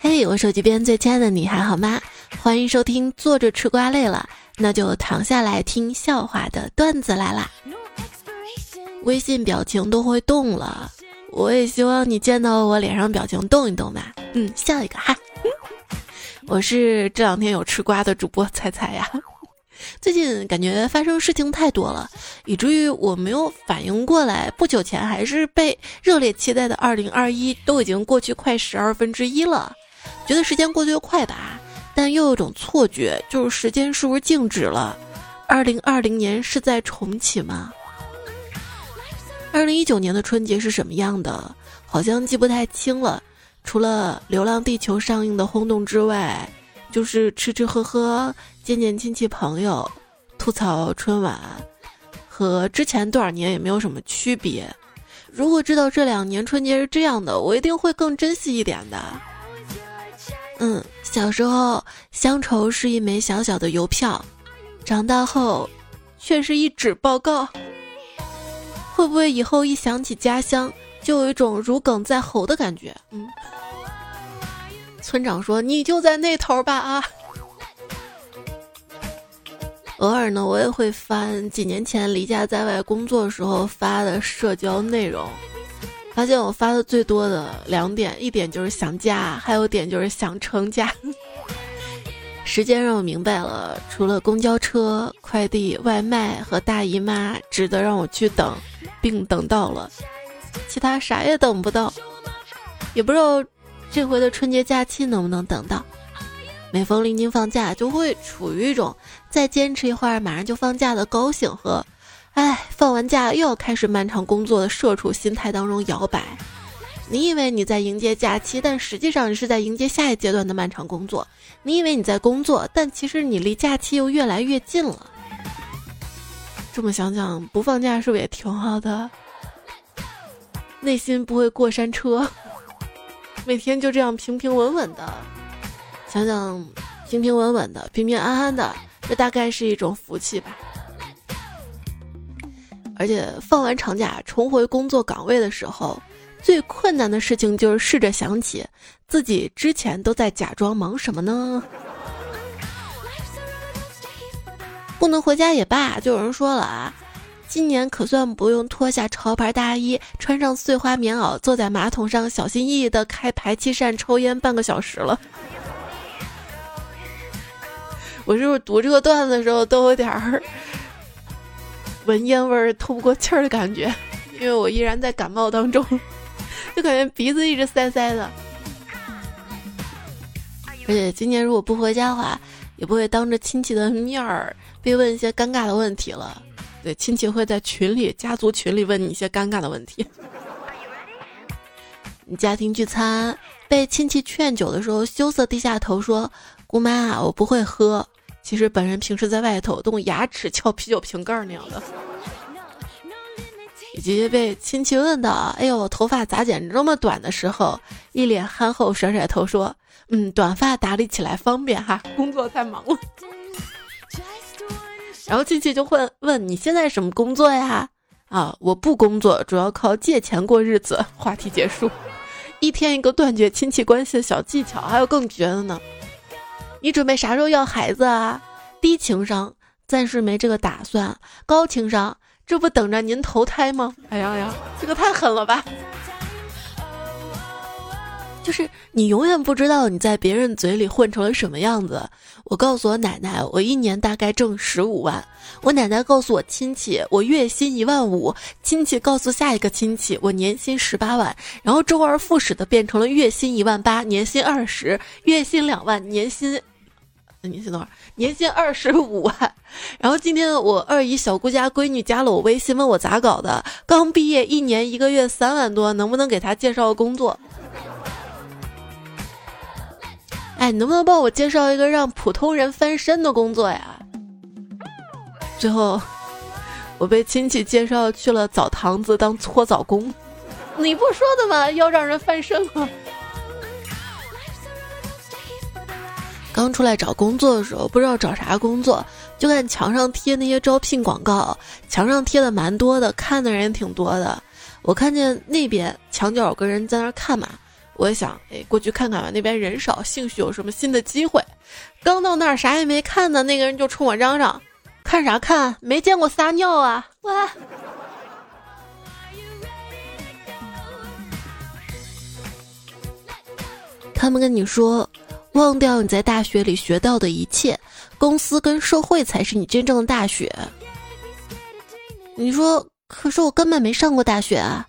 嘿，我手机边最亲爱的你还好吗？欢迎收听坐着吃瓜累了，那就躺下来听笑话的段子来啦。微信表情都会动了，我也希望你见到我脸上表情动一动吧。嗯，笑一个哈。我是这两天有吃瓜的主播彩彩呀。最近感觉发生事情太多了，以至于我没有反应过来。不久前还是被热烈期待的二零二一，都已经过去快十二分之一了。觉得时间过得又快吧，但又有种错觉，就是时间是不是静止了？二零二零年是在重启吗？二零一九年的春节是什么样的？好像记不太清了。除了《流浪地球》上映的轰动之外，就是吃吃喝喝、见见亲戚朋友、吐槽春晚，和之前多少年也没有什么区别。如果知道这两年春节是这样的，我一定会更珍惜一点的。嗯，小时候乡愁是一枚小小的邮票，长大后却是一纸报告。会不会以后一想起家乡，就有一种如鲠在喉的感觉？嗯。村长说：“你就在那头吧啊。”偶尔呢，我也会翻几年前离家在外工作时候发的社交内容。发现我发的最多的两点，一点就是想家，还有点就是想成家。时间让我明白了，除了公交车、快递、外卖和大姨妈值得让我去等，并等到了，其他啥也等不到。也不知道这回的春节假期能不能等到。每逢临近放假，就会处于一种再坚持一会儿马上就放假的高兴和。哎，放完假又要开始漫长工作的社畜心态当中摇摆。你以为你在迎接假期，但实际上你是在迎接下一阶段的漫长工作。你以为你在工作，但其实你离假期又越来越近了。这么想想，不放假是不是也挺好的？内心不会过山车，每天就这样平平稳稳的。想想平平稳稳的、平平安安的，这大概是一种福气吧。而且放完长假重回工作岗位的时候，最困难的事情就是试着想起自己之前都在假装忙什么呢？不能回家也罢，就有人说了啊，今年可算不用脱下潮牌大衣，穿上碎花棉袄，坐在马桶上小心翼翼的开排气扇抽烟半个小时了。我是不是读这个段子的时候都有点儿？闻烟味儿透不过气儿的感觉，因为我依然在感冒当中，就感觉鼻子一直塞塞的。而且今年如果不回家的话，也不会当着亲戚的面儿被问一些尴尬的问题了。对，亲戚会在群里、家族群里问你一些尴尬的问题。你家庭聚餐被亲戚劝酒的时候，羞涩低下头说：“姑妈，我不会喝。”其实本人平时在外头都用牙齿撬啤酒瓶盖那样的，以及被亲戚问到：“哎呦，头发咋剪这么短？”的时候，一脸憨厚，甩甩头说：“嗯，短发打理起来方便哈，工作太忙了。”然后亲戚就会问：“你现在什么工作呀？”啊，我不工作，主要靠借钱过日子。话题结束，一天一个断绝亲戚关系的小技巧，还有更绝的呢。你准备啥时候要孩子啊？低情商，暂时没这个打算。高情商，这不等着您投胎吗？哎呀呀，这个太狠了吧！就是你永远不知道你在别人嘴里混成了什么样子。我告诉我奶奶，我一年大概挣十五万。我奶奶告诉我亲戚，我月薪一万五。亲戚告诉下一个亲戚，我年薪十八万。然后周而复始的变成了月薪一万八，年薪二十，月薪两万，年薪。年薪多少？年薪二十五万。然后今天我二姨小姑家闺女加了我微信，问我咋搞的。刚毕业一年一个月三万多，能不能给她介绍个工作？哎，能不能帮我介绍一个让普通人翻身的工作呀？最后，我被亲戚介绍去了澡堂子当搓澡工。你不说的吗？要让人翻身吗？刚出来找工作的时候，不知道找啥工作，就看墙上贴那些招聘广告，墙上贴的蛮多的，看的人也挺多的。我看见那边墙角有个人在那看嘛，我也想，哎，过去看看吧，那边人少，兴许有什么新的机会。刚到那儿啥也没看呢，那个人就冲我嚷嚷：“看啥看？没见过撒尿啊！”哇！他们跟你说，忘掉你在大学里学到的一切，公司跟社会才是你真正的大学。你说，可是我根本没上过大学啊。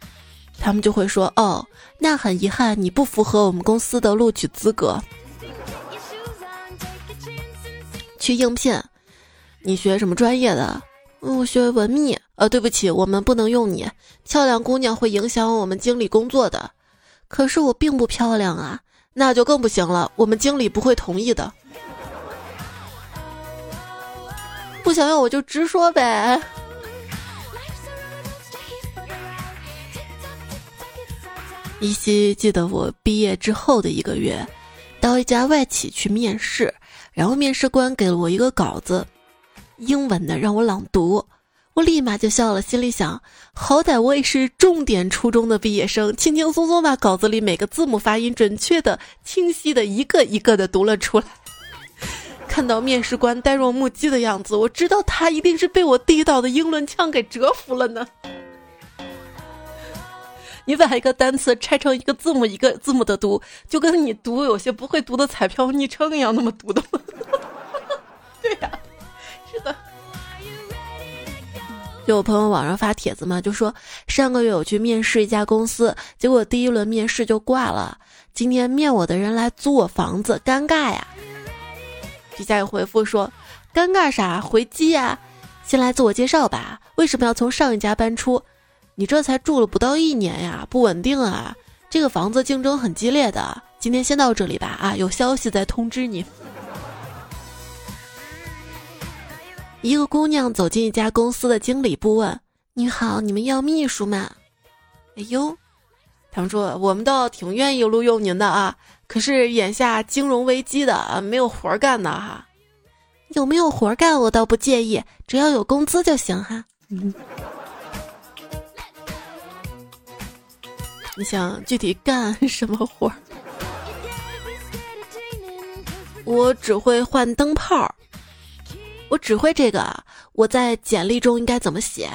他们就会说：“哦，那很遗憾，你不符合我们公司的录取资格。”去应聘，你学什么专业的？我学文秘。呃，对不起，我们不能用你。漂亮姑娘会影响我们经理工作的。可是我并不漂亮啊，那就更不行了。我们经理不会同意的。不想要我就直说呗。依稀记得我毕业之后的一个月，到一家外企去面试，然后面试官给了我一个稿子，英文的让我朗读，我立马就笑了，心里想，好歹我也是重点初中的毕业生，轻轻松松把稿子里每个字母发音准确的、清晰的一个一个的读了出来。看到面试官呆若木鸡的样子，我知道他一定是被我地道的英伦腔给折服了呢。你把一个单词拆成一个字母一个字母的读，就跟你读有些不会读的彩票昵称一样，那么读的吗？对呀，就我朋友网上发帖子嘛，就说上个月我去面试一家公司，结果第一轮面试就挂了。今天面我的人来租我房子，尴尬呀。底下有回复说：尴尬啥？回击呀！先来自我介绍吧，为什么要从上一家搬出？你这才住了不到一年呀，不稳定啊！这个房子竞争很激烈的。今天先到这里吧，啊，有消息再通知你。一个姑娘走进一家公司的经理部，问：“你好，你们要秘书吗？”哎呦，他们说我们倒挺愿意录用您的啊，可是眼下金融危机的，没有活干呢哈。有没有活干我倒不介意，只要有工资就行哈。你想具体干 什么活？我只会换灯泡，我只会这个。我在简历中应该怎么写？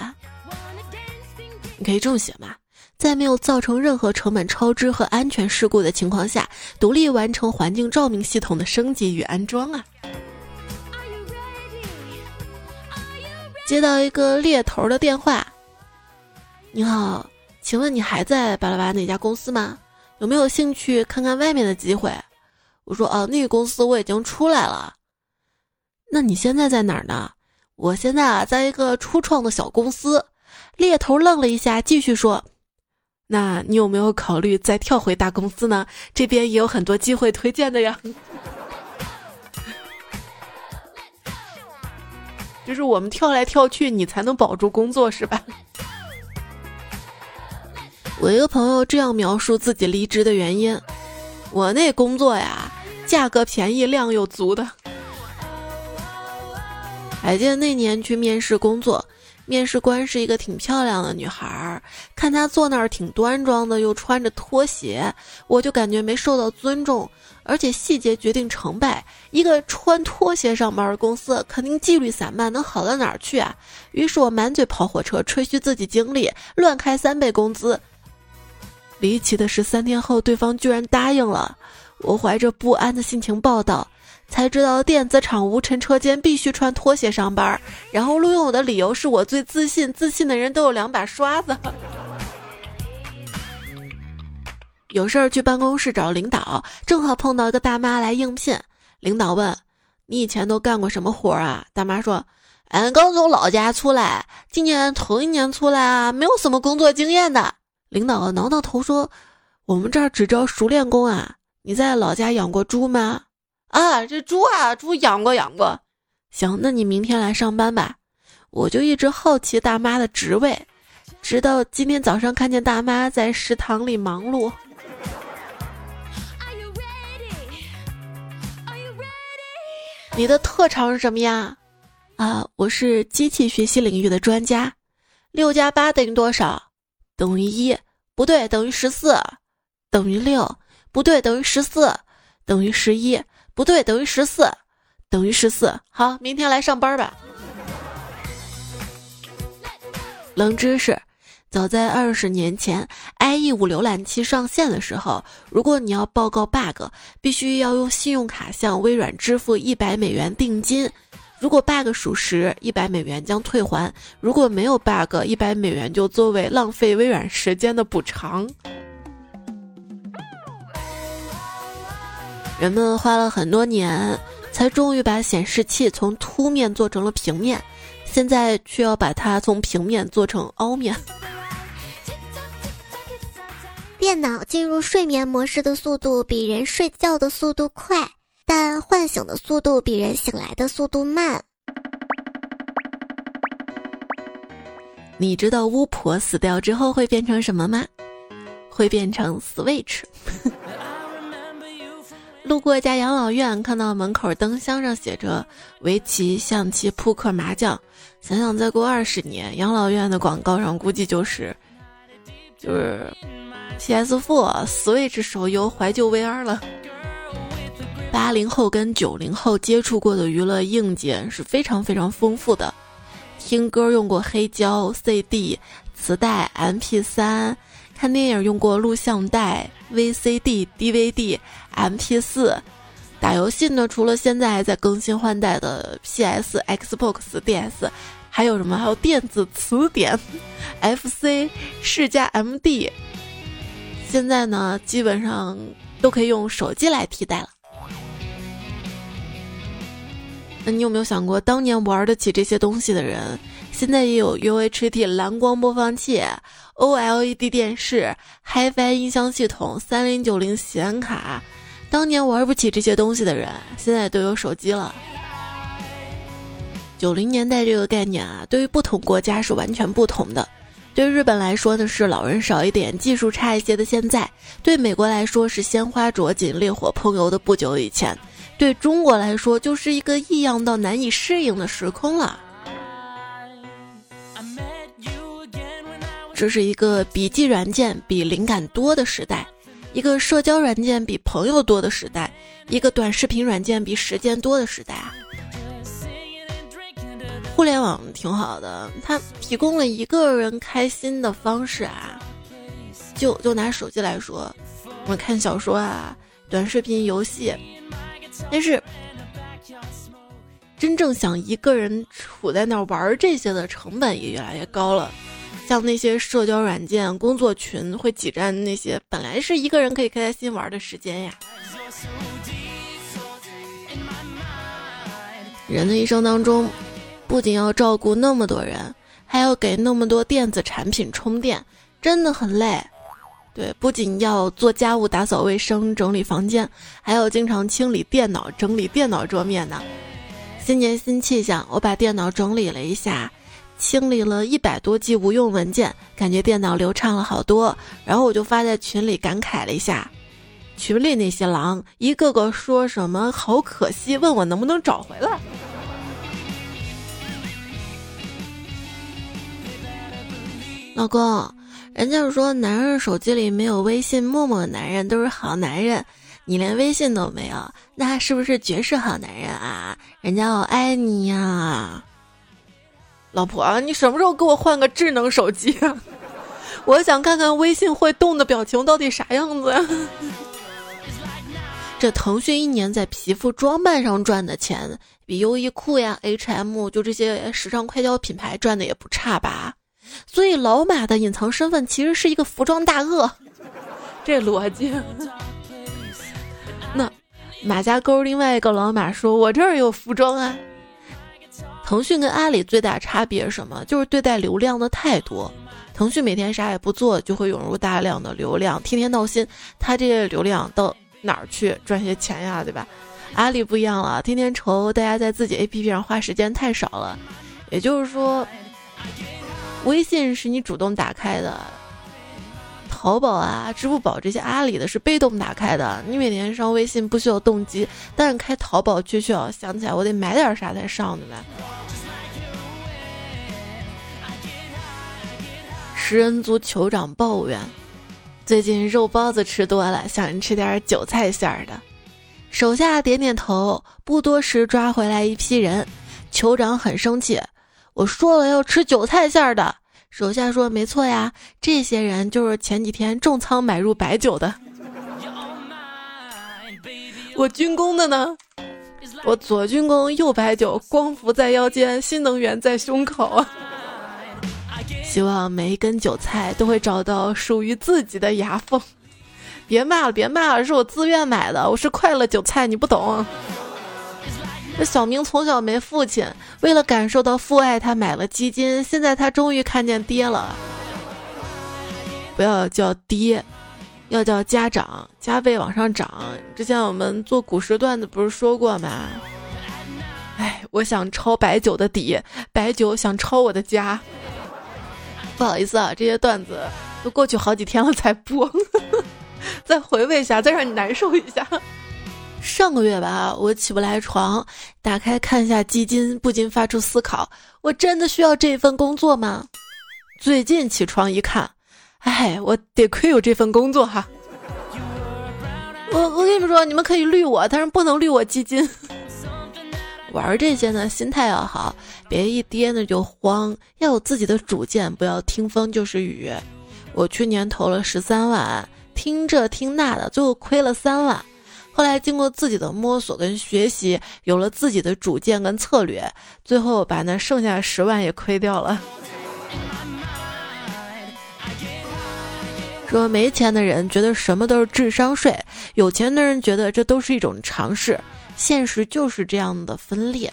你可以这么写嘛，在没有造成任何成本超支和安全事故的情况下，独立完成环境照明系统的升级与安装啊。接到一个猎头的电话，你好。请问你还在巴拉巴那家公司吗？有没有兴趣看看外面的机会？我说哦，那个公司我已经出来了。那你现在在哪儿呢？我现在啊，在一个初创的小公司。猎头愣了一下，继续说：“那你有没有考虑再跳回大公司呢？这边也有很多机会推荐的呀。就是我们跳来跳去，你才能保住工作，是吧？”我一个朋友这样描述自己离职的原因：我那工作呀，价格便宜，量又足的。还记得那年去面试工作，面试官是一个挺漂亮的女孩儿，看她坐那儿挺端庄的，又穿着拖鞋，我就感觉没受到尊重。而且细节决定成败，一个穿拖鞋上班的公司，肯定纪律散漫，能好到哪儿去啊？于是我满嘴跑火车，吹嘘自己经历，乱开三倍工资。离奇的是，三天后对方居然答应了。我怀着不安的心情报道，才知道电子厂无尘车间必须穿拖鞋上班。然后录用我的理由是我最自信，自信的人都有两把刷子。有事儿去办公室找领导，正好碰到一个大妈来应聘。领导问：“你以前都干过什么活啊？”大妈说：“俺刚从老家出来，今年头一年出来啊，没有什么工作经验的。”领导挠挠头说：“我们这儿只招熟练工啊！你在老家养过猪吗？啊，这猪啊，猪养过养过。行，那你明天来上班吧。我就一直好奇大妈的职位，直到今天早上看见大妈在食堂里忙碌。你的特长是什么呀？啊，我是机器学习领域的专家。六加八等于多少？等于一。”不对，等于十四，等于六，不对，等于十四，等于十一，不对，等于十四，等于十四。好，明天来上班吧。冷知识：早在二十年前，IE 五浏览器上线的时候，如果你要报告 bug，必须要用信用卡向微软支付一百美元定金。如果 bug 属实，一百美元将退还；如果没有 bug，一百美元就作为浪费微软时间的补偿。人们花了很多年，才终于把显示器从凸面做成了平面，现在却要把它从平面做成凹面。电脑进入睡眠模式的速度比人睡觉的速度快。但唤醒的速度比人醒来的速度慢。你知道巫婆死掉之后会变成什么吗？会变成 Switch。路过一家养老院，看到门口灯箱上写着围棋、象棋、扑克、麻将。想想再过二十年，养老院的广告上估计就是就是 PS4、Switch 手游、怀旧 VR 了。八零后跟九零后接触过的娱乐硬件是非常非常丰富的，听歌用过黑胶、CD、磁带、MP3，看电影用过录像带、VCD、DVD、MP4，打游戏呢，除了现在还在更新换代的 PS、Xbox、DS，还有什么？还有电子词典、FC、世嘉 MD，现在呢，基本上都可以用手机来替代了。那你有没有想过，当年玩得起这些东西的人，现在也有 UHT 蓝光播放器、OLED 电视、HiFi 音箱系统、三零九零显卡。当年玩不起这些东西的人，现在都有手机了。九零年代这个概念啊，对于不同国家是完全不同的。对日本来说呢，是老人少一点、技术差一些的现在；对美国来说，是鲜花着锦、烈火烹油的不久以前。对中国来说，就是一个异样到难以适应的时空了。这是一个笔记软件比灵感多的时代，一个社交软件比朋友多的时代，一个短视频软件比时间多的时代啊！互联网挺好的，它提供了一个人开心的方式啊。就就拿手机来说，我看小说啊，短视频、游戏。但是，真正想一个人处在那儿玩这些的成本也越来越高了。像那些社交软件、工作群，会挤占那些本来是一个人可以开开心玩的时间呀。人的一生当中，不仅要照顾那么多人，还要给那么多电子产品充电，真的很累。对，不仅要做家务、打扫卫生、整理房间，还要经常清理电脑、整理电脑桌面呢。新年新气象，我把电脑整理了一下，清理了一百多 G 无用文件，感觉电脑流畅了好多。然后我就发在群里感慨了一下，群里那些狼一个个说什么好可惜，问我能不能找回来。老公。人家说，男人手机里没有微信、陌陌男人都是好男人。你连微信都没有，那是不是绝世好男人啊？人家好爱你呀，老婆，你什么时候给我换个智能手机啊？我想看看微信会动的表情到底啥样子呀。这腾讯一年在皮肤装扮上赚的钱，比优衣库呀、H&M 就这些时尚快消品牌赚的也不差吧？所以老马的隐藏身份其实是一个服装大鳄，这逻辑。那马家沟另外一个老马说：“我这儿有服装啊。”腾讯跟阿里最大差别是什么？就是对待流量的态度。腾讯每天啥也不做，就会涌入大量的流量，天天闹心。他这些流量到哪儿去赚些钱呀？对吧？阿里不一样了，天天愁大家在自己 APP 上花时间太少了。也就是说。微信是你主动打开的，淘宝啊、支付宝这些阿里的是被动打开的。你每天上微信不需要动机，但是开淘宝却需要想起来我得买点啥才上的呗。食人族酋长抱怨：最近肉包子吃多了，想吃点韭菜馅儿的。手下点点头，不多时抓回来一批人。酋长很生气，我说了要吃韭菜馅儿的。手下说没错呀，这些人就是前几天重仓买入白酒的。我军工的呢？我左军工，右白酒，光伏在腰间，新能源在胸口。希望每一根韭菜都会找到属于自己的牙缝。别骂了，别骂了，是我自愿买的，我是快乐韭菜，你不懂。这小明从小没父亲，为了感受到父爱，他买了基金，现在他终于看见爹了。不要叫爹，要叫家长，加倍往上涨。之前我们做古时段子不是说过吗？哎，我想抄白酒的底，白酒想抄我的家。不好意思啊，这些段子都过去好几天了才播，再回味一下，再让你难受一下。上个月吧，我起不来床，打开看一下基金，不禁发出思考：我真的需要这份工作吗？最近起床一看，哎，我得亏有这份工作哈。我我跟你们说，你们可以绿我，但是不能绿我基金。玩这些呢，心态要好，别一跌呢就慌，要有自己的主见，不要听风就是雨。我去年投了十三万，听这听那的，最后亏了三万。后来经过自己的摸索跟学习，有了自己的主见跟策略，最后把那剩下十万也亏掉了。说没钱的人觉得什么都是智商税，有钱的人觉得这都是一种尝试。现实就是这样的分裂。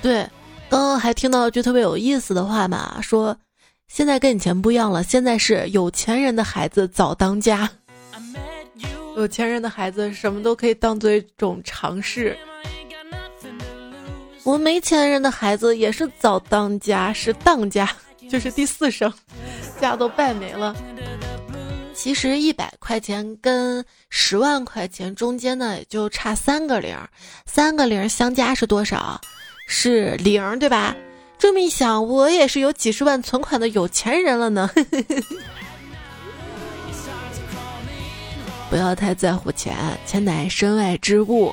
对，刚刚还听到一句特别有意思的话嘛，说现在跟以前不一样了，现在是有钱人的孩子早当家，有钱人的孩子什么都可以当做一种尝试。我们没钱人的孩子也是早当家，是当家，就是第四声，家都败没了。其实一百块钱跟十万块钱中间呢，也就差三个零，三个零相加是多少？是零，对吧？这么一想，我也是有几十万存款的有钱人了呢。不要太在乎钱，钱乃身外之物。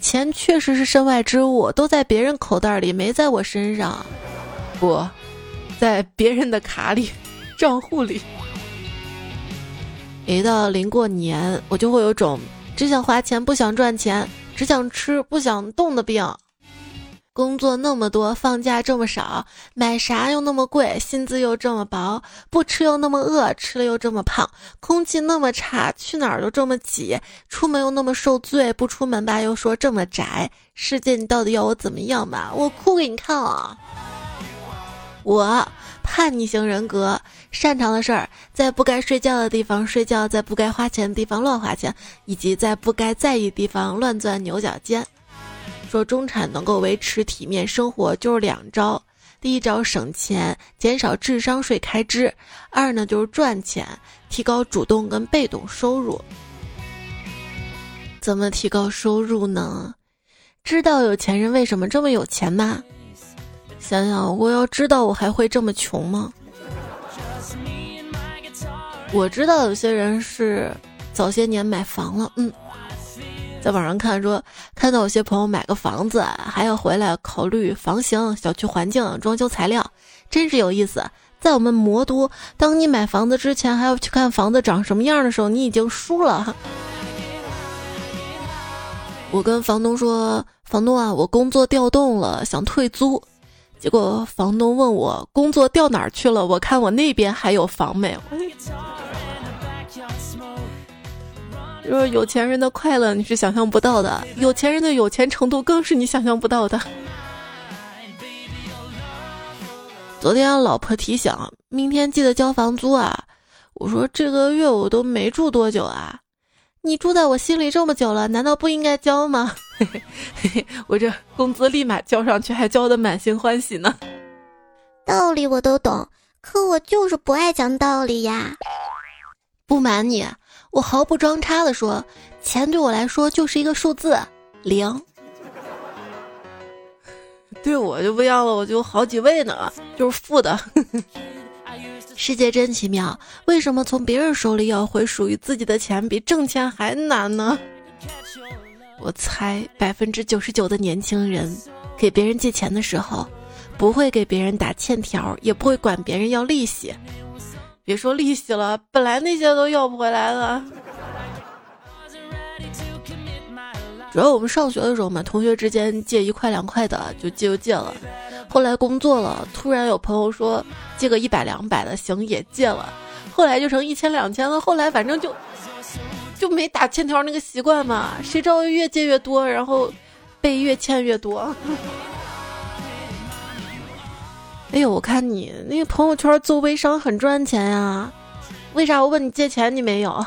钱确实是身外之物，都在别人口袋里，没在我身上。不在别人的卡里、账户里。一到临过年，我就会有种只想花钱不想赚钱，只想吃不想动的病。工作那么多，放假这么少，买啥又那么贵，薪资又这么薄，不吃又那么饿，吃了又这么胖，空气那么差，去哪儿都这么挤，出门又那么受罪，不出门吧又说这么宅，世界你到底要我怎么样吧？我哭给你看啊！我。叛逆型人格，擅长的事儿，在不该睡觉的地方睡觉，在不该花钱的地方乱花钱，以及在不该在意的地方乱钻牛角尖。说中产能够维持体面生活，就是两招：第一招省钱，减少智商税开支；二呢就是赚钱，提高主动跟被动收入。怎么提高收入呢？知道有钱人为什么这么有钱吗？想想，我要知道我还会这么穷吗？我知道有些人是早些年买房了，嗯，在网上看说，看到有些朋友买个房子还要回来考虑房型、小区环境、装修材料，真是有意思。在我们魔都，当你买房子之前还要去看房子长什么样的时候，你已经输了。我跟房东说：“房东啊，我工作调动了，想退租。”结果房东问我工作调哪儿去了，我看我那边还有房没有？说有钱人的快乐你是想象不到的，有钱人的有钱程度更是你想象不到的。昨天老婆提醒，明天记得交房租啊！我说这个月我都没住多久啊。你住在我心里这么久了，难道不应该交吗？我这工资立马交上去，还交的满心欢喜呢。道理我都懂，可我就是不爱讲道理呀。不瞒你，我毫不装叉的说，钱对我来说就是一个数字零。对我就不一样了，我就好几位呢，就是负的。世界真奇妙，为什么从别人手里要回属于自己的钱比挣钱还难呢？我猜百分之九十九的年轻人给别人借钱的时候，不会给别人打欠条，也不会管别人要利息。别说利息了，本来那些都要不回来了。主要我们上学的时候嘛，同学之间借一块两块的就借就借了。后来工作了，突然有朋友说借个一百两百的行也借了，后来就成一千两千了。后来反正就就没打欠条那个习惯嘛，谁知道越借越多，然后被越欠越多。哎呦，我看你那个朋友圈做微商很赚钱呀，为啥我问你借钱你没有？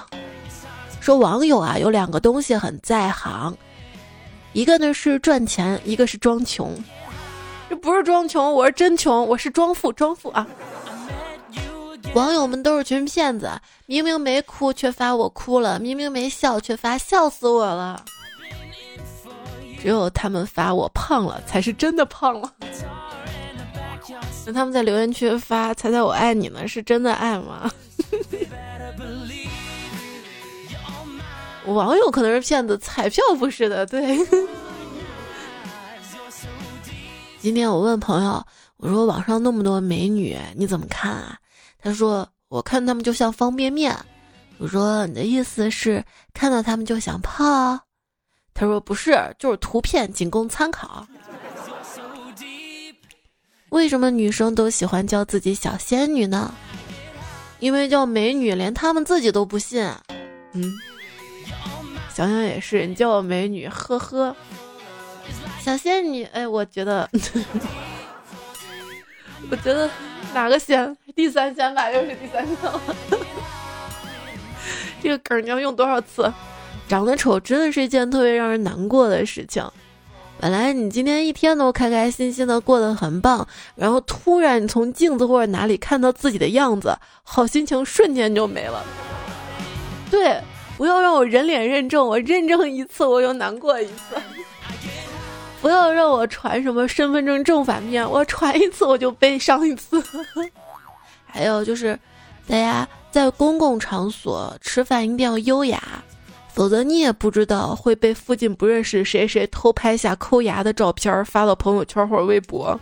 说网友啊有两个东西很在行。一个呢是赚钱，一个是装穷。这不是装穷，我是真穷，我是装富，装富啊！网友们都是群骗子，明明没哭却发我哭了，明明没笑却发笑死我了。只有他们发我胖了，才是真的胖了。那他们在留言区发“猜猜我爱你”呢，是真的爱吗？网友可能是骗子，彩票不是的。对，今天我问朋友，我说网上那么多美女，你怎么看啊？他说我看他们就像方便面。我说你的意思是看到他们就想泡？他说不是，就是图片，仅供参考。为什么女生都喜欢叫自己小仙女呢？因为叫美女，连她们自己都不信。嗯。想想也是，你叫我美女，呵呵。小仙女，哎，我觉得，我觉得哪个仙？第三仙吧，又是第三仙了。这个梗你要用多少次？长得丑真的是一件特别让人难过的事情。本来你今天一天都开开心心的过得很棒，然后突然你从镜子或者哪里看到自己的样子，好心情瞬间就没了。对。不要让我人脸认证，我认证一次我又难过一次。不要让我传什么身份证正反面，我传一次我就悲伤一次。还有就是，大家在公共场所吃饭一定要优雅，否则你也不知道会被附近不认识谁谁偷拍下抠牙的照片发到朋友圈或者微博。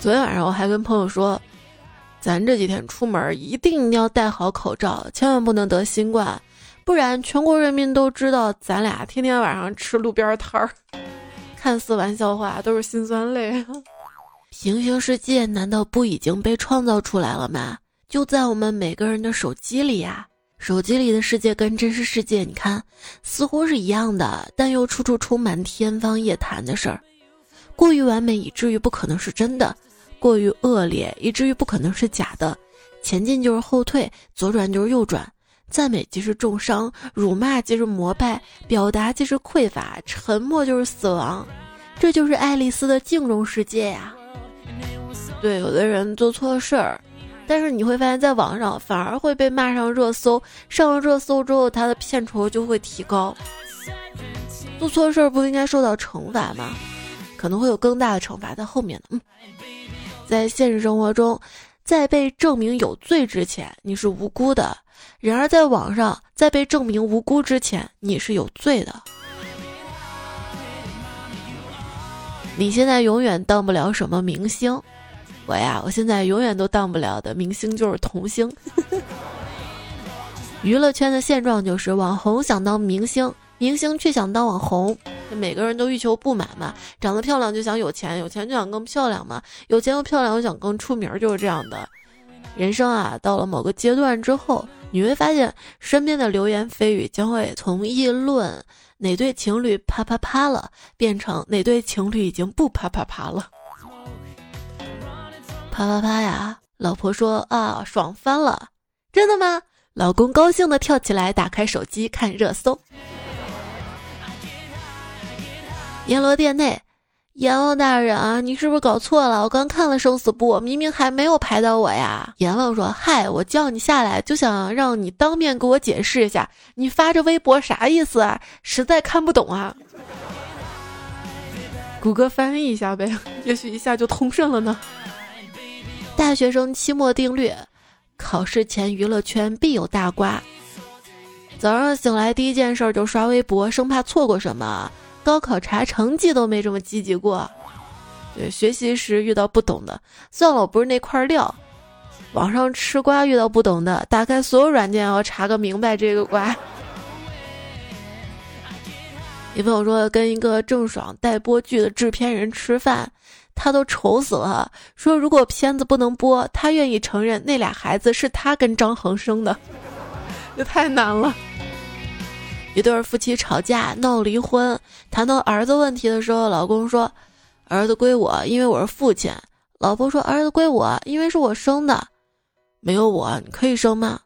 昨天晚上我还跟朋友说。咱这几天出门一定要戴好口罩，千万不能得新冠，不然全国人民都知道咱俩天天晚上吃路边摊儿。看似玩笑话，都是心酸泪。平行世界难道不已经被创造出来了吗？就在我们每个人的手机里呀。手机里的世界跟真实世界，你看似乎是一样的，但又处处充满天方夜谭的事儿。过于完美以至于不可能是真的。过于恶劣，以至于不可能是假的。前进就是后退，左转就是右转。赞美即是重伤，辱骂即是膜拜，表达即是匮乏，沉默就是死亡。这就是爱丽丝的镜中世界呀。对，有的人做错了事儿，但是你会发现在网上反而会被骂上热搜。上了热搜之后，他的片酬就会提高。做错事儿不应该受到惩罚吗？可能会有更大的惩罚在后面呢。嗯。在现实生活中，在被证明有罪之前，你是无辜的；然而在网上，在被证明无辜之前，你是有罪的。你现在永远当不了什么明星，我呀，我现在永远都当不了的明星就是童星。娱乐圈的现状就是，网红想当明星。明星却想当网红，每个人都欲求不满嘛。长得漂亮就想有钱，有钱就想更漂亮嘛。有钱又漂亮又想更出名，就是这样的。人生啊，到了某个阶段之后，你会发现身边的流言蜚语将会从议论哪对情侣啪啪啪了，变成哪对情侣已经不啪啪啪了。啪啪啪呀！老婆说啊，爽翻了！真的吗？老公高兴的跳起来，打开手机看热搜。阎罗殿内，阎王大人啊，你是不是搞错了？我刚看了生死簿，明明还没有排到我呀。阎王说：“嗨，我叫你下来，就想让你当面给我解释一下，你发这微博啥意思啊？实在看不懂啊。”谷歌翻译一下呗，也许一下就通顺了呢。大学生期末定律：考试前娱乐圈必有大瓜。早上醒来第一件事就刷微博，生怕错过什么。高考查成绩都没这么积极过，对，学习时遇到不懂的，算了，我不是那块料。网上吃瓜遇到不懂的，打开所有软件要查个明白这个瓜。一朋友说跟一个郑爽带播剧的制片人吃饭，他都愁死了，说如果片子不能播，他愿意承认那俩孩子是他跟张恒生的，这太难了。一对夫妻吵架闹离婚，谈到儿子问题的时候，老公说：“儿子归我，因为我是父亲。”老婆说：“儿子归我，因为是我生的。没有我，你可以生吗？”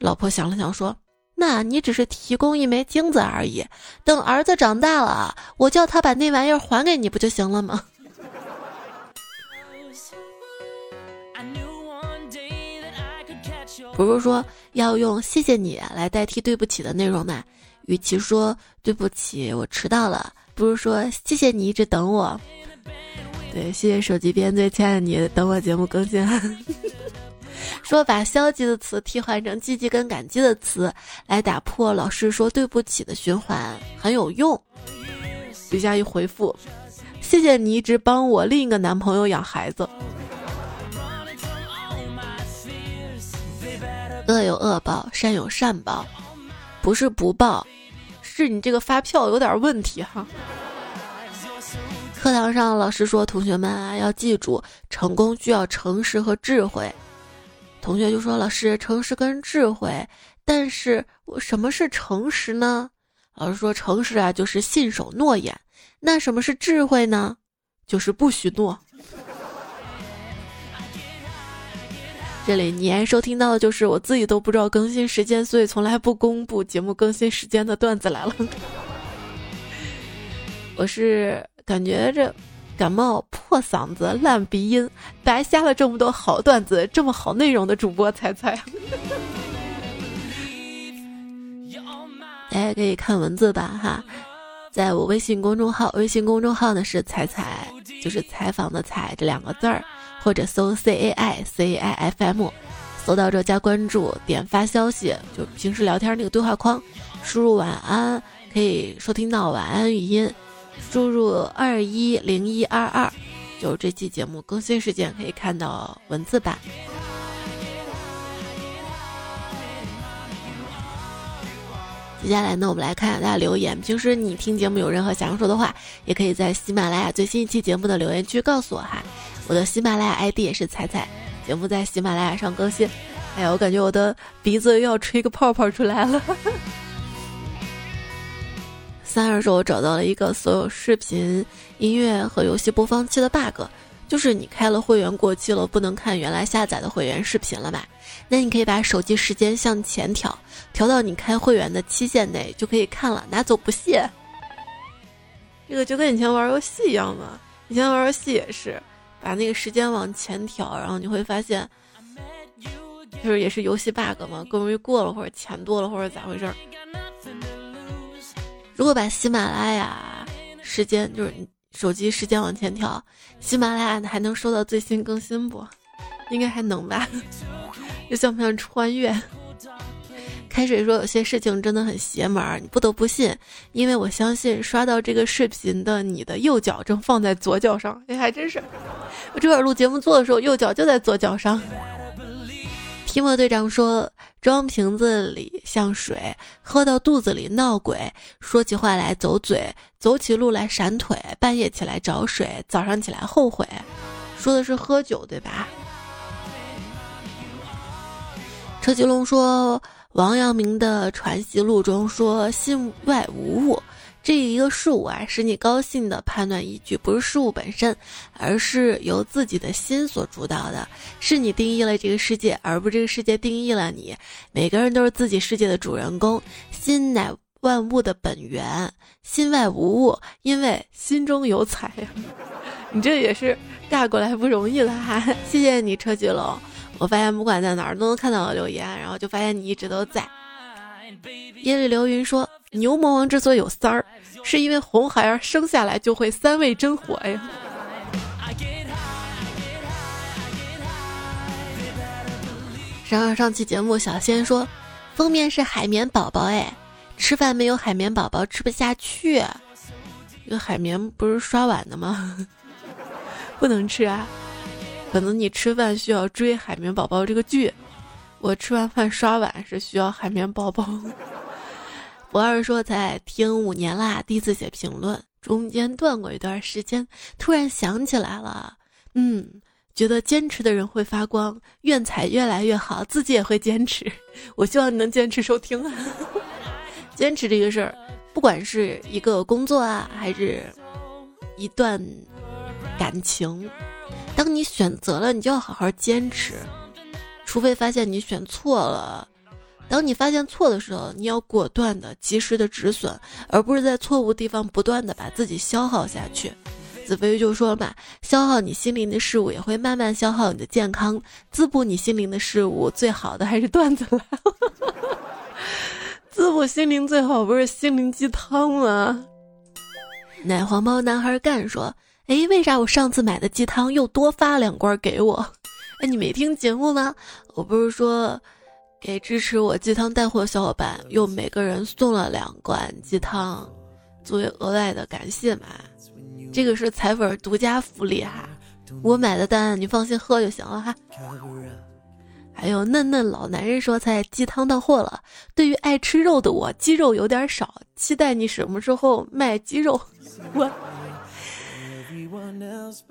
老婆想了想说：“那你只是提供一枚精子而已。等儿子长大了，我叫他把那玩意儿还给你不就行了吗？”不是说要用“谢谢你”来代替“对不起”的内容吗？与其说“对不起，我迟到了”，不如说“谢谢你一直等我”。对，谢谢手机边最亲爱的你，等我节目更新。说把消极的词替换成积极跟感激的词，来打破老师说“对不起”的循环，很有用。底下一回复：“谢谢你一直帮我另一个男朋友养孩子。”恶有恶报，善有善报，不是不报，是你这个发票有点问题哈。课堂上老师说：“同学们啊，要记住，成功需要诚实和智慧。”同学就说：“老师，诚实跟智慧，但是我什么是诚实呢？”老师说：“诚实啊，就是信守诺言。那什么是智慧呢？就是不许诺。”这里你爱收听到的就是我自己都不知道更新时间，所以从来不公布节目更新时间的段子来了。我是感觉这感冒、破嗓子、烂鼻音，白瞎了这么多好段子、这么好内容的主播彩彩。大家可以看文字吧，哈，在我微信公众号，微信公众号呢是“彩彩”，就是采访的“采”这两个字儿。或者搜 c a i c i f m，搜到这加关注，点发消息，就平时聊天那个对话框，输入晚安可以收听到晚安语音，输入二一零一二二，就这期节目更新时间可以看到文字版。接下来呢，我们来看看大家留言。平时你听节目有任何想要说的话，也可以在喜马拉雅最新一期节目的留言区告诉我哈。我的喜马拉雅 ID 也是彩彩，节目在喜马拉雅上更新。哎呀，我感觉我的鼻子又要吹个泡泡出来了。三二说，我找到了一个所有视频、音乐和游戏播放器的 bug，就是你开了会员过期了，不能看原来下载的会员视频了吧？那你可以把手机时间向前调，调到你开会员的期限内就可以看了，拿走不谢。这个就跟以前玩游戏一样嘛，以前玩游戏也是。把那个时间往前调，然后你会发现，就是也是游戏 bug 嘛，更容易过了或者钱多了或者咋回事儿。如果把喜马拉雅时间就是手机时间往前调，喜马拉雅还能收到最新更新不？应该还能吧？这像不像穿越？开水说：“有些事情真的很邪门儿，你不得不信，因为我相信刷到这个视频的你的右脚正放在左脚上。”哎，还真是，我这会儿录节目做的时候，右脚就在左脚上。提莫队长说：“装瓶子里像水，喝到肚子里闹鬼，说起话来走嘴，走起路来闪腿，半夜起来找水，早上起来后悔。”说的是喝酒对吧？车吉龙说。王阳明的《传习录》中说：“心外无物，这一个事物啊，使你高兴的判断依据不是事物本身，而是由自己的心所主导的。是你定义了这个世界，而不是这个世界定义了你。每个人都是自己世界的主人公，心乃万物的本源，心外无物，因为心中有彩呀。你这也是嫁过来不容易了哈，谢谢你车菊龙。我发现不管在哪儿都能看到我留言，然后就发现你一直都在。夜里流云说，牛魔王之所以有三儿，是因为红孩儿生下来就会三味真火呀。上上期节目小仙说，封面是海绵宝宝，哎，吃饭没有海绵宝宝吃不下去。这个海绵不是刷碗的吗？不能吃啊！可能你吃饭需要追《海绵宝宝》这个剧，我吃完饭刷碗是需要海绵宝宝。不二说才听五年啦，第一次写评论，中间断过一段时间，突然想起来了，嗯，觉得坚持的人会发光，愿彩越来越好，自己也会坚持。我希望你能坚持收听，坚持这个事儿，不管是一个工作啊，还是一段。感情，当你选择了，你就要好好坚持，除非发现你选错了。当你发现错的时候，你要果断的、及时的止损，而不是在错误地方不断的把自己消耗下去。子飞就说嘛，消耗你心灵的事物，也会慢慢消耗你的健康。滋补你心灵的事物，最好的还是段子了。滋补心灵最好不是心灵鸡汤吗？奶黄包男孩干说。哎，为啥我上次买的鸡汤又多发两罐给我？哎，你没听节目吗？我不是说给支持我鸡汤带货的小伙伴又每个人送了两罐鸡汤，作为额外的感谢嘛？这个是彩粉独家福利哈，我买的单你放心喝就行了哈。还有嫩嫩老男人说菜鸡汤到货了，对于爱吃肉的我，鸡肉有点少，期待你什么时候卖鸡肉？我。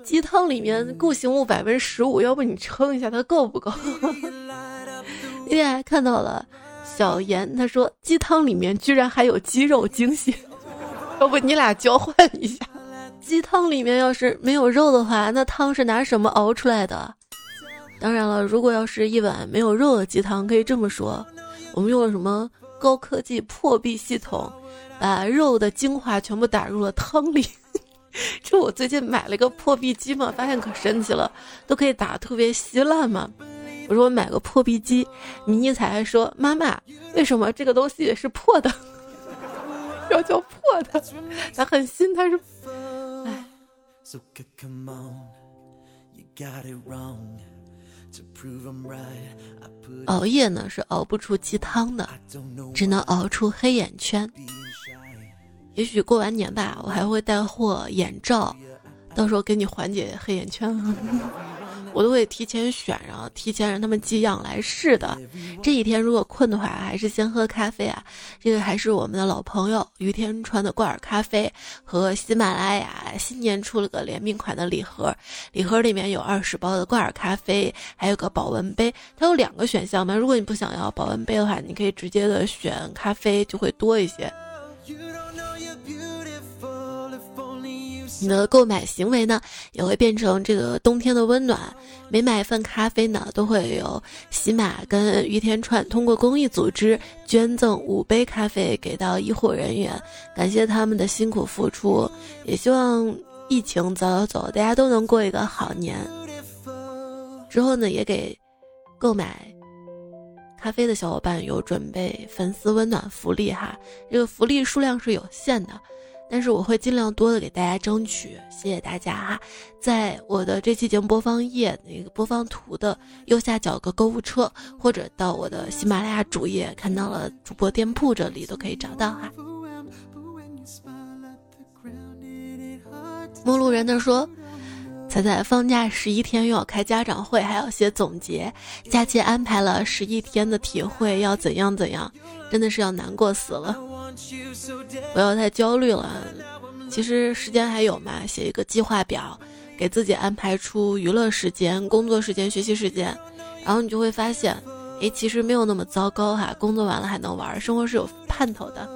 鸡汤里面固形物百分之十五，要不你称一下它够不够？那天还看到了小严，他说鸡汤里面居然还有鸡肉惊喜，要不你俩交换一下？鸡汤里面要是没有肉的话，那汤是拿什么熬出来的？当然了，如果要是一碗没有肉的鸡汤，可以这么说，我们用了什么高科技破壁系统，把肉的精华全部打入了汤里。这我最近买了个破壁机嘛，发现可神奇了，都可以打特别稀烂嘛。我说我买个破壁机，迷你彩还说妈妈，为什么这个东西是破的？要叫破的，它很新，它是，哎。熬夜呢是熬不出鸡汤的，只能熬出黑眼圈。也许过完年吧，我还会带货眼罩，到时候给你缓解黑眼圈。我都会提前选，然后提前让他们寄样来试的。这几天如果困的话，还是先喝咖啡啊。这个还是我们的老朋友于天川的挂耳咖啡和喜马拉雅新年出了个联名款的礼盒，礼盒里面有二十包的挂耳咖啡，还有个保温杯。它有两个选项嘛，如果你不想要保温杯的话，你可以直接的选咖啡，就会多一些。你的购买行为呢，也会变成这个冬天的温暖。每买一份咖啡呢，都会有喜马跟于天川通过公益组织捐赠五杯咖啡给到医护人员，感谢他们的辛苦付出。也希望疫情早早走，大家都能过一个好年。之后呢，也给购买咖啡的小伙伴有准备粉丝温暖福利哈，这个福利数量是有限的。但是我会尽量多的给大家争取，谢谢大家哈！在我的这期节目播放页那个播放图的右下角个购物车，或者到我的喜马拉雅主页看到了主播店铺这里都可以找到哈。陌路人的说，彩彩放假十一天又要开家长会，还要写总结，假期安排了十一天的体会要怎样怎样，真的是要难过死了。不要太焦虑了，其实时间还有嘛，写一个计划表，给自己安排出娱乐时间、工作时间、学习时间，然后你就会发现，哎，其实没有那么糟糕哈。工作完了还能玩，生活是有盼头的。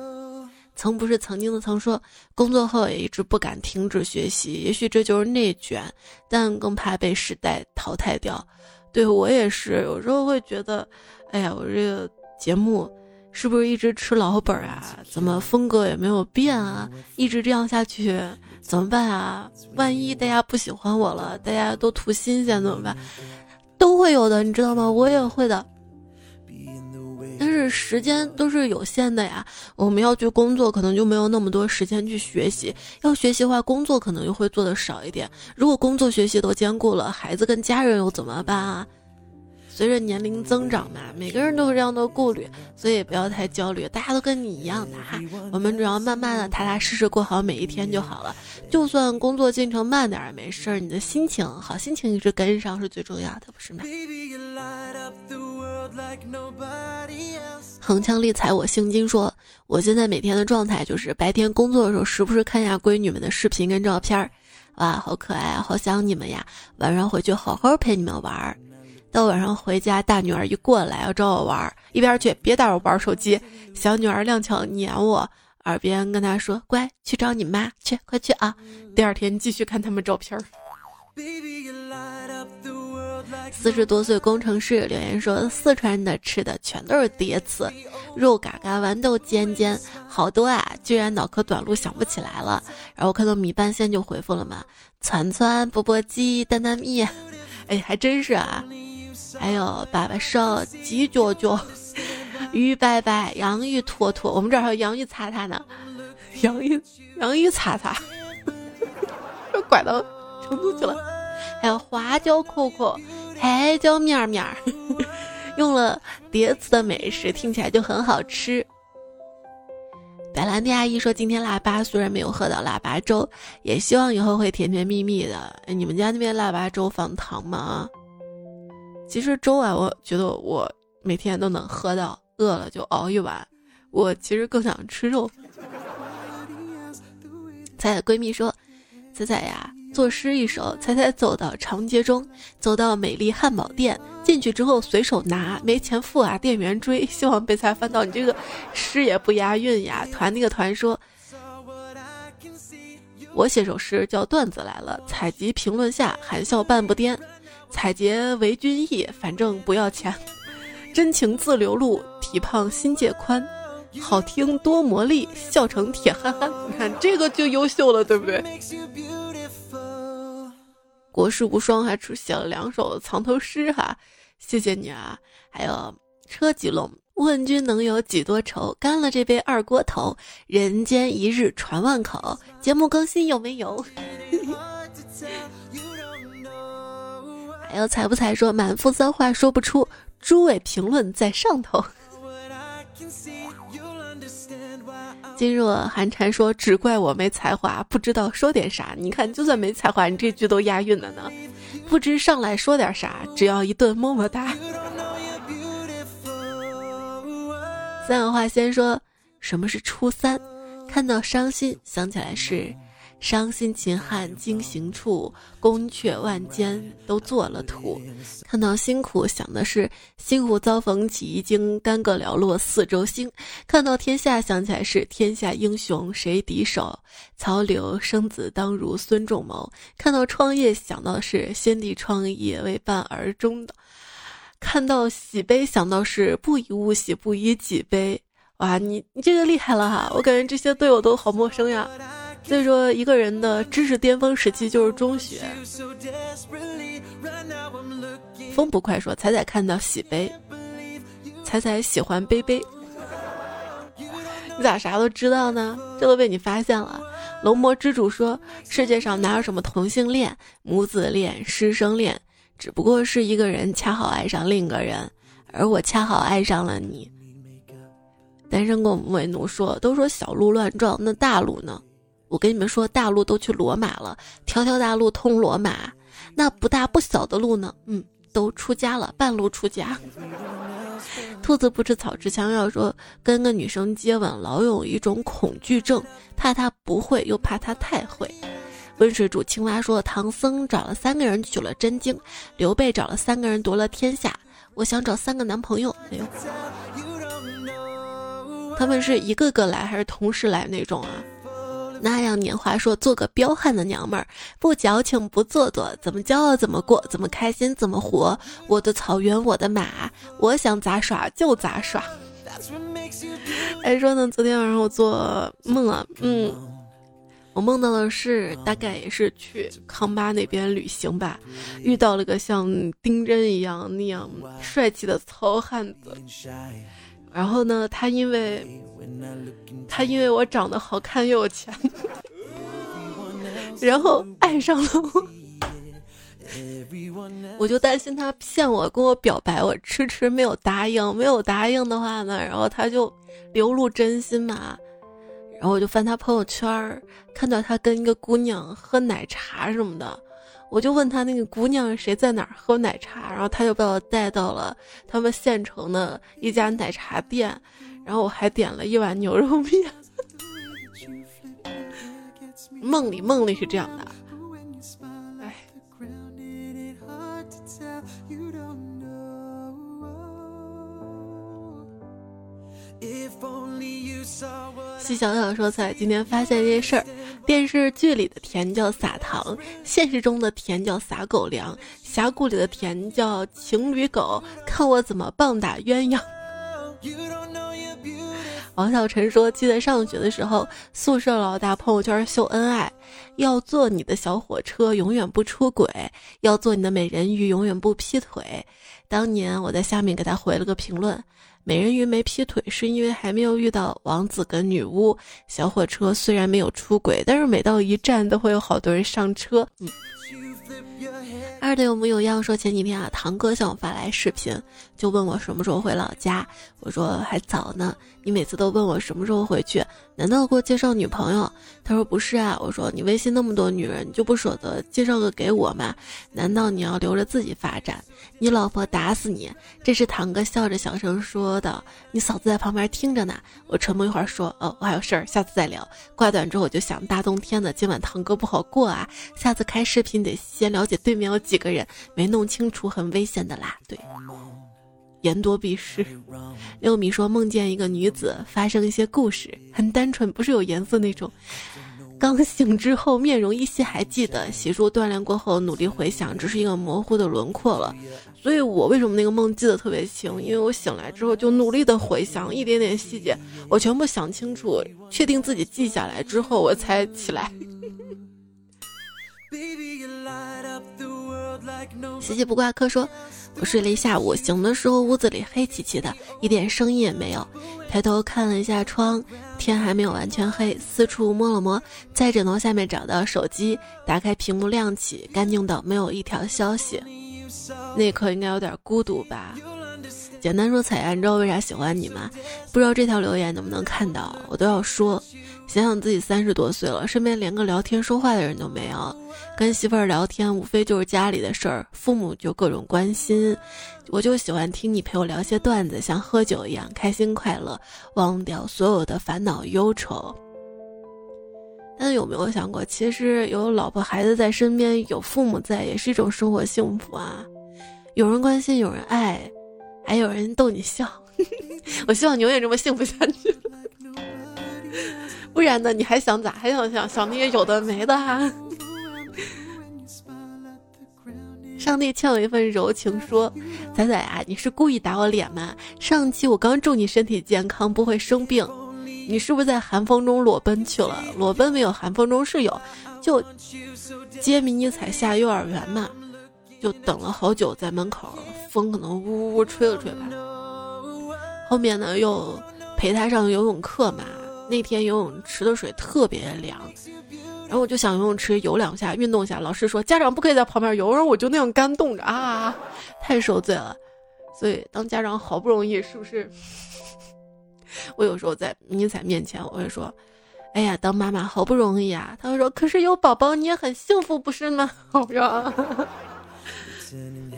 曾不是曾经的曾说，工作后也一直不敢停止学习，也许这就是内卷，但更怕被时代淘汰掉。对我也是，有时候会觉得，哎呀，我这个节目。是不是一直吃老本啊？怎么风格也没有变啊？一直这样下去怎么办啊？万一大家不喜欢我了，大家都图新鲜怎么办？都会有的，你知道吗？我也会的。但是时间都是有限的呀，我们要去工作，可能就没有那么多时间去学习。要学习的话，工作可能又会做的少一点。如果工作学习都兼顾了，孩子跟家人又怎么办啊？随着年龄增长嘛，每个人都有这样的顾虑，所以不要太焦虑。大家都跟你一样的哈，我们只要慢慢的、踏踏实实过好每一天就好了。就算工作进程慢点也没事儿，你的心情好，心情一直跟上是最重要的，不是吗？横枪立彩我姓金说，我现在每天的状态就是白天工作的时候，时不时看一下闺女们的视频跟照片儿，哇，好可爱啊，好想你们呀！晚上回去好好陪你们玩儿。到晚上回家，大女儿一过来要找我玩，一边去，别打扰我玩手机。小女儿踉跄撵我，耳边跟她说：“乖，去找你妈，去，快去啊！”第二天继续看他们照片。四十多岁工程师留言说：“四川的吃的全都是叠词，肉嘎嘎，豌豆尖尖，好多啊！居然脑壳短路想不起来了。”然后看到米半仙就回复了嘛：“攒攒、钵钵鸡、担担面。”哎，还真是啊。还有粑粑烧、鸡脚脚、鱼摆摆、洋芋坨坨，我们这儿还有洋芋擦擦呢，洋芋洋芋擦擦，又 拐到成都去了。还有花椒扣扣、海椒面面，用了叠词的美食，听起来就很好吃。白兰地阿姨说：“今天腊八虽然没有喝到腊八粥，也希望以后会甜甜蜜蜜的。你们家那边腊八粥放糖吗？”其实粥啊，我觉得我每天都能喝到，饿了就熬一碗。我其实更想吃肉。彩彩闺蜜说：“彩彩呀，作诗一首。彩彩走到长街中，走到美丽汉堡店，进去之后随手拿，没钱付啊，店员追。希望被菜翻到你这个诗也不押韵呀。”团那个团说：“我写首诗叫段子来了，采集评论下含笑半步颠。”采撷为君意，反正不要钱。真情自流露，体胖心界宽，好听多魔力，笑成铁憨憨。你看这个就优秀了，对不对？国士无双还出写了两首藏头诗哈，谢谢你啊！还有车吉龙，问君能有几多愁？干了这杯二锅头，人间一日传万口。节目更新有没有？还有财不财说满腹脏话说不出，诸位评论在上头。今若寒蝉说只怪我没才华，不知道说点啥。你看，就算没才华，你这句都押韵了呢。不知上来说点啥，只要一顿么么哒。三氧化先说什么是初三？看到伤心，想起来是。伤心秦汉经行处，宫阙万间都做了土。看到辛苦，想的是辛苦遭逢起一经，干戈寥落四周星。看到天下，想起来是天下英雄谁敌手？曹刘生子当如孙仲谋。看到创业，想到是先帝创业未半而终的。看到喜悲，想到是不以物喜，不以己悲。哇，你你这个厉害了哈！我感觉这些队友都好陌生呀。所以说，一个人的知识巅峰时期就是中学。风不快说，彩彩看到喜悲，彩彩喜欢杯杯。你咋啥都知道呢？这都被你发现了。龙魔之主说，世界上哪有什么同性恋、母子恋、师生恋，只不过是一个人恰好爱上另一个人，而我恰好爱上了你。单身狗为奴说，都说小鹿乱撞，那大鹿呢？我跟你们说，大路都去罗马了，条条大路通罗马。那不大不小的路呢？嗯，都出家了，半路出家。兔子不吃草吃枪药说，跟个女生接吻，老有一种恐惧症，怕她不会，又怕她太会。温水煮青蛙说，唐僧找了三个人取了真经，刘备找了三个人夺了天下。我想找三个男朋友，哎有，他们是一个个来还是同时来那种啊？那样年华说做个彪悍的娘们儿，不矫情不做作，怎么骄傲怎么过，怎么开心怎么活。我的草原我的马，我想咋耍就咋耍。哎，说呢，昨天晚上我做梦了，嗯，我梦到的是大概也是去康巴那边旅行吧，遇到了个像丁真一样那样帅气的糙汉子，然后呢，他因为他因为我长得好看又有钱，然后爱上了我。我就担心他骗我，跟我表白，我迟迟没有答应。没有答应的话呢，然后他就流露真心嘛。然后我就翻他朋友圈，看到他跟一个姑娘喝奶茶什么的，我就问他那个姑娘谁在哪儿喝奶茶，然后他就把我带到了他们县城的一家奶茶店，然后我还点了一碗牛肉面。梦里梦里是这样的。哎西小小说菜今天发现一件事儿：电视剧里的甜叫撒糖，现实中的甜叫撒狗粮，峡谷里的甜叫情侣狗。看我怎么棒打鸳鸯！王小晨说：“记得上学的时候，宿舍老大朋友圈秀恩爱，要坐你的小火车，永远不出轨；要做你的美人鱼，永远不劈腿。”当年我在下面给他回了个评论。美人鱼没劈腿，是因为还没有遇到王子跟女巫。小火车虽然没有出轨，但是每到一站都会有好多人上车。嗯。二队有模有样说前几天啊，堂哥向我发来视频，就问我什么时候回老家。我说还早呢，你每次都问我什么时候回去，难道给我介绍女朋友？他说不是啊。我说你微信那么多女人，你就不舍得介绍个给我吗？难道你要留着自己发展？你老婆打死你！这是堂哥笑着小声说的，你嫂子在旁边听着呢。我沉默一会儿说，哦，我还有事儿，下次再聊。挂断之后我就想，大冬天的，今晚堂哥不好过啊，下次开视频得先了解对面有几个人，没弄清楚很危险的啦。对，言多必失。六米说梦见一个女子发生一些故事，很单纯，不是有颜色那种。刚醒之后，面容依稀还记得；洗漱锻炼过后，努力回想，只是一个模糊的轮廓了。所以我为什么那个梦记得特别清？因为我醒来之后就努力的回想一点点细节，我全部想清楚，确定自己记下来之后，我才起来。谢谢 不挂科说。我睡了一下午，醒的时候屋子里黑漆漆的，一点声音也没有。抬头看了一下窗，天还没有完全黑，四处摸了摸，在枕头下面找到手机，打开屏幕亮起，干净到没有一条消息。那一刻应该有点孤独吧。简单说，彩你知道为啥喜欢你吗？不知道这条留言能不能看到，我都要说。想想自己三十多岁了，身边连个聊天说话的人都没有，跟媳妇儿聊天无非就是家里的事儿，父母就各种关心，我就喜欢听你陪我聊些段子，像喝酒一样开心快乐，忘掉所有的烦恼忧愁。但有没有想过，其实有老婆孩子在身边，有父母在，也是一种生活幸福啊！有人关心，有人爱，还有人逗你笑。我希望你永远这么幸福下去。不然呢？你还想咋？还想想想那些有的没的哈？上帝欠我一份柔情，说：“仔仔啊，你是故意打我脸吗？上期我刚祝你身体健康，不会生病，你是不是在寒风中裸奔去了？裸奔没有，寒风中是有。就接迷你彩下幼儿园嘛，就等了好久在门口，风可能呜呜吹了吹吧。后面呢，又陪他上游泳课嘛。”那天游泳池的水特别凉，然后我就想游泳池游两下，运动一下。老师说家长不可以在旁边游，然后我就那样干冻着啊，太受罪了。所以当家长好不容易，是不是？我有时候在迷彩面前，我会说：“哎呀，当妈妈好不容易啊。”他会说：“可是有宝宝你也很幸福，不是吗？”我说。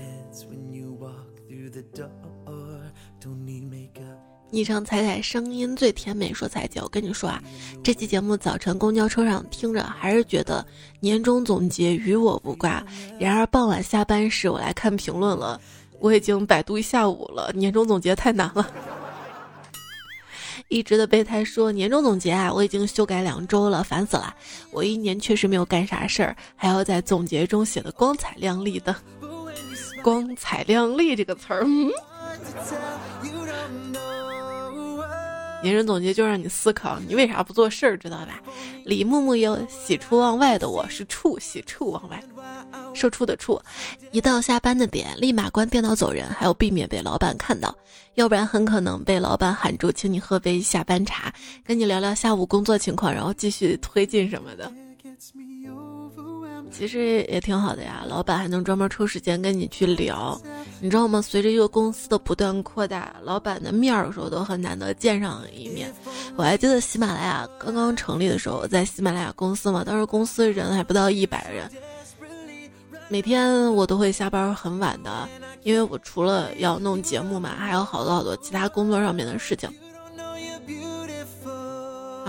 昵称彩彩声音最甜美，说彩姐，我跟你说啊，这期节目早晨公交车上听着，还是觉得年终总结与我无关。然而傍晚下班时，我来看评论了，我已经百度一下午了，年终总结太难了。一直的备胎说年终总结啊，我已经修改两周了，烦死了。我一年确实没有干啥事儿，还要在总结中写的光彩亮丽的，光彩亮丽这个词儿。人生总结就让你思考，你为啥不做事儿，知道吧？李木木有喜出望外的我是处喜出望外，受处的处。一到下班的点，立马关电脑走人，还有避免被老板看到，要不然很可能被老板喊住，请你喝杯下班茶，跟你聊聊下午工作情况，然后继续推进什么的。其实也挺好的呀，老板还能专门抽时间跟你去聊，你知道吗？随着一个公司的不断扩大，老板的面儿有时候都很难得见上一面。我还记得喜马拉雅刚刚成立的时候，在喜马拉雅公司嘛，当时公司人还不到一百人，每天我都会下班很晚的，因为我除了要弄节目嘛，还有好多好多其他工作上面的事情。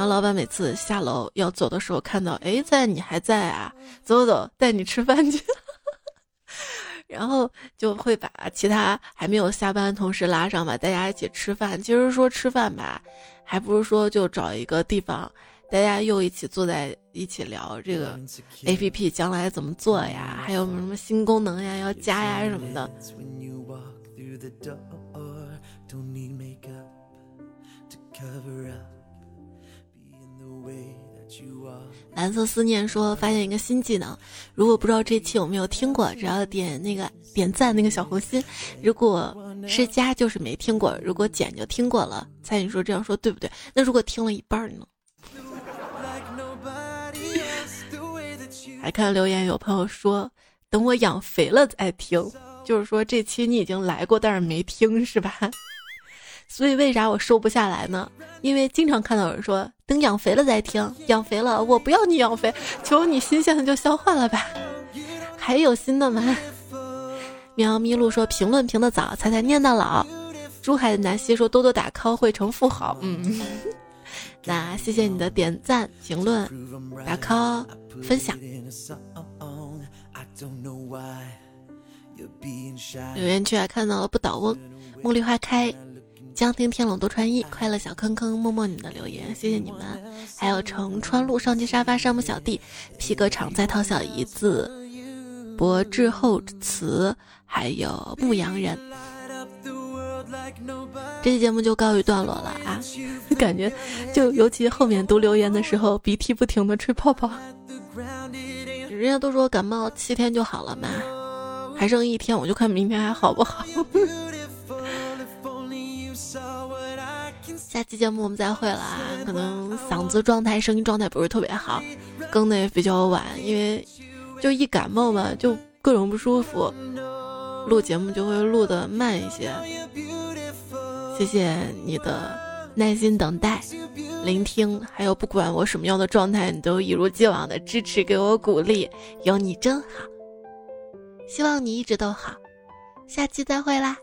然后老板每次下楼要走的时候，看到哎，在你还在啊，走走，带你吃饭去。然后就会把其他还没有下班的同事拉上吧，大家一起吃饭。其实说吃饭吧，还不如说就找一个地方，大家又一起坐在一起聊这个 A P P 将来怎么做呀，还有什么新功能呀要加呀什么的。蓝色思念说发现一个新技能，如果不知道这期有没有听过，只要点那个点赞那个小红心，如果是加就是没听过，如果减就听过了。猜你说这样说对不对？那如果听了一半呢？还看留言，有朋友说等我养肥了再听，就是说这期你已经来过，但是没听是吧？所以为啥我瘦不下来呢？因为经常看到有人说等养肥了再听，养肥了我不要你养肥，求你新鲜的就消化了吧。还有新的吗？喵咪路说评论评的早，彩彩念到老。珠海的南希说多多打 call 会成富豪。嗯，那谢谢你的点赞、评论、打 call、分享。留言区还看到了不倒翁，茉莉花开。江听天冷多穿衣，快乐小坑坑，默默你的留言，谢谢你们。还有乘川路上级沙发山姆小弟，皮革厂在逃小姨子，博智厚慈，还有牧羊人。这期节目就告一段落了啊！感觉就尤其后面读留言的时候，鼻涕不停的吹泡泡。人家都说感冒七天就好了嘛，还剩一天，我就看明天还好不好。下期节目我们再会了啊！可能嗓子状态、声音状态不是特别好，更的也比较晚，因为就一感冒嘛，就各种不舒服，录节目就会录的慢一些。谢谢你的耐心等待、聆听，还有不管我什么样的状态，你都一如既往的支持给我鼓励，有你真好。希望你一直都好，下期再会啦！